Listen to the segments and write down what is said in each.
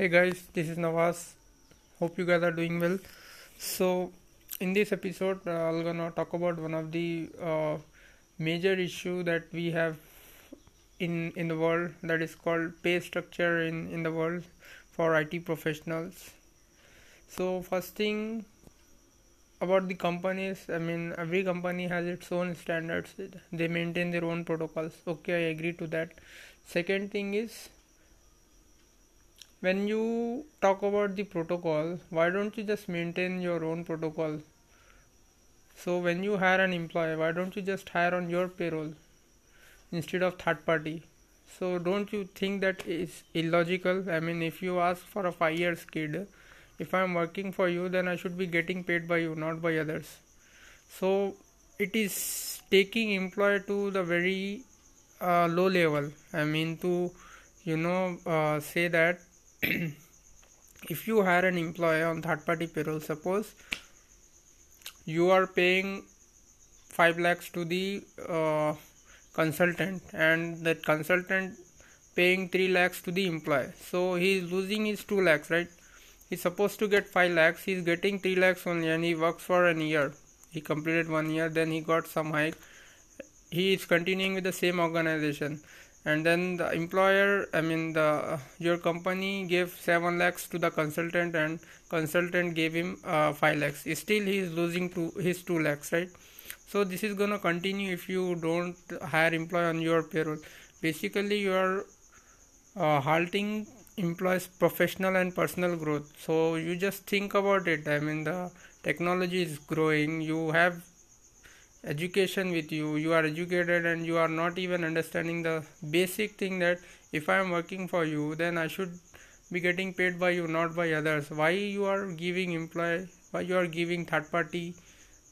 Hey guys, this is Nawaz. Hope you guys are doing well. So, in this episode, uh, I'm gonna talk about one of the uh, major issue that we have in in the world that is called pay structure in in the world for IT professionals. So, first thing about the companies, I mean, every company has its own standards. They maintain their own protocols. Okay, I agree to that. Second thing is when you talk about the protocol why don't you just maintain your own protocol? So when you hire an employee why don't you just hire on your payroll instead of third party? So don't you think that is illogical? I mean if you ask for a 5 years kid if i'm working for you then i should be getting paid by you not by others. So it is taking employee to the very uh, low level. I mean to you know uh, say that if you hire an employee on third party payroll suppose you are paying 5 lakhs to the uh, consultant and that consultant paying 3 lakhs to the employee. So he is losing his 2 lakhs right? He's supposed to get 5 lakhs he's getting 3 lakhs only and he works for an year. He completed one year then he got some hike. He is continuing with the same organization and then the employer i mean the your company gave 7 lakhs to the consultant and consultant gave him uh, 5 lakhs. Still he is losing to his 2 lakhs right? So this is going to continue if you don't hire employee on your payroll. Basically you are uh, halting employees professional and personal growth. So you just think about it. I mean the technology is growing. You have education with you. You are educated and you are not even understanding the basic thing that if i am working for you then i should be getting paid by you not by others. Why you are giving employee why you are giving third party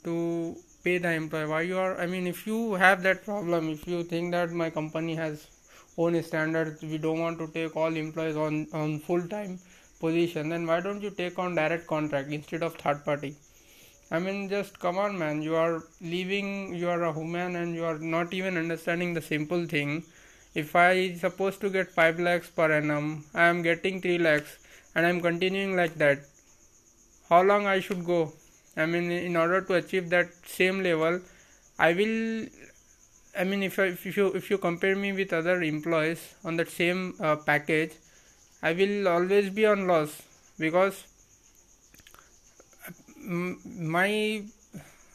to pay the employee? Why you are i mean if you have that problem if you think that my company has own standards we don't want to take all employees on on full time position then why don't you take on direct contract instead of third party I mean, just come on, man. You are leaving, you are a human, and you are not even understanding the simple thing. If I supposed to get 5 lakhs per annum, I am getting 3 lakhs, and I am continuing like that. How long I should go? I mean, in order to achieve that same level, I will. I mean, if, I, if you if you compare me with other employees on that same uh, package, I will always be on loss because my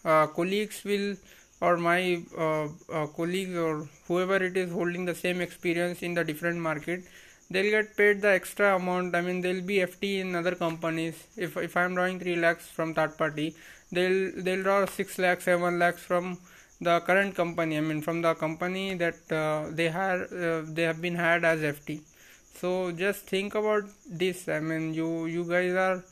uh, colleagues will or my uh, uh, colleagues or whoever it is holding the same experience in the different market they'll get paid the extra amount. I mean they'll be ft in other companies. If if i'm drawing 3 lakhs from third party they'll they'll draw 6 lakhs 7 lakhs from the current company. I mean from the company that uh, they had uh, they have been hired as ft so just think about this. I mean you you guys are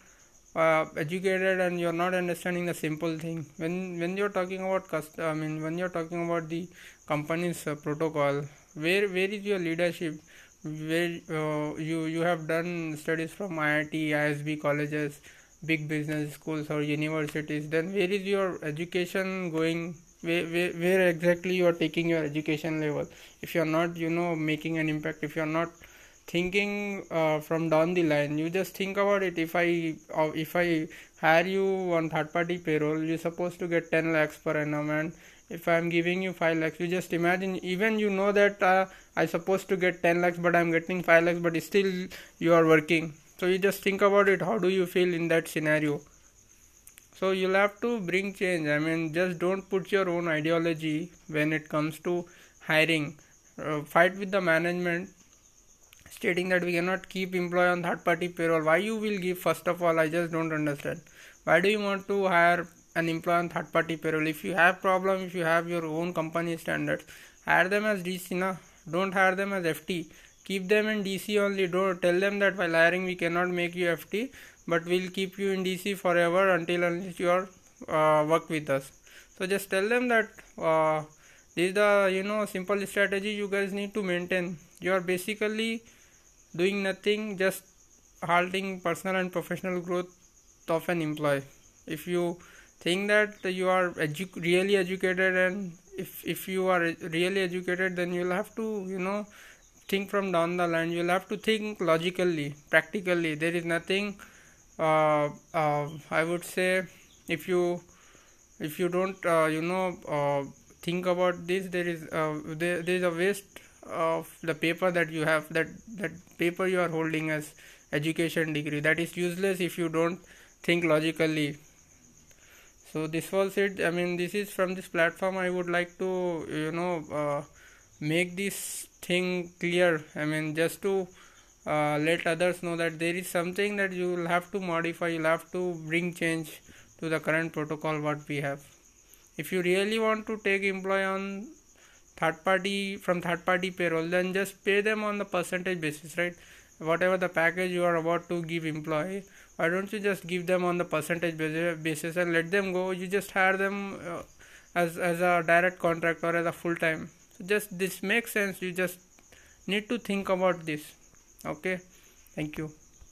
uh, educated and you're not understanding the simple thing. When when you're talking about cust- i mean when you're talking about the company's uh, protocol where where is your leadership? Where uh, you you have done studies from IIT ISB colleges big business schools or universities. Then where is your education going? Where, where, where exactly you are taking your education level? If you're not you know making an impact. If you're not thinking uh, from down the line. You just think about it. If i uh, if i hire you on third party payroll you're supposed to get 10 lakhs per annum. And if i'm giving you 5 lakhs you just imagine even you know that uh, i supposed to get 10 lakhs but i'm getting 5 lakhs but still you are working. So you just think about it. How do you feel in that scenario? So you'll have to bring change. I mean just don't put your own ideology when it comes to hiring. Uh, fight with the management stating that we cannot keep employee on third party payroll. Why you will give? First of all i just don't understand. Why do you want to hire an employee on third party payroll? If you have problem if you have your own company standards hire them as dc na? Don't hire them as ft keep them in dc only. Don't tell them that while hiring we cannot make you ft but we'll keep you in dc forever until unless you are uh, work with us. So just tell them that uh, this is the you know simple strategy you guys need to maintain. You are basically doing nothing just halting personal and professional growth of an employee. If you think that you are edu- really educated and if if you are really educated then you'll have to you know think from down the line. You'll have to think logically practically. There is nothing uh, uh, i would say if you if you don't uh, you know uh, think about this there is uh, there, there is a waste of the paper that you have that that paper you are holding as education degree. That is useless if you don't think logically. So this was it i mean this is from this platform. I would like to you know uh, make this thing clear. I mean just to uh, let others know that there is something that you will have to modify you'll have to bring change to the current protocol what we have. If you really want to take employee on third party from third party payroll then just pay them on the percentage basis right? Whatever the package you are about to give employee why don't you just give them on the percentage basis and let them go? You just hire them uh, as as a direct contract or as a full time so just this makes sense. You just need to think about this. Okay? Thank you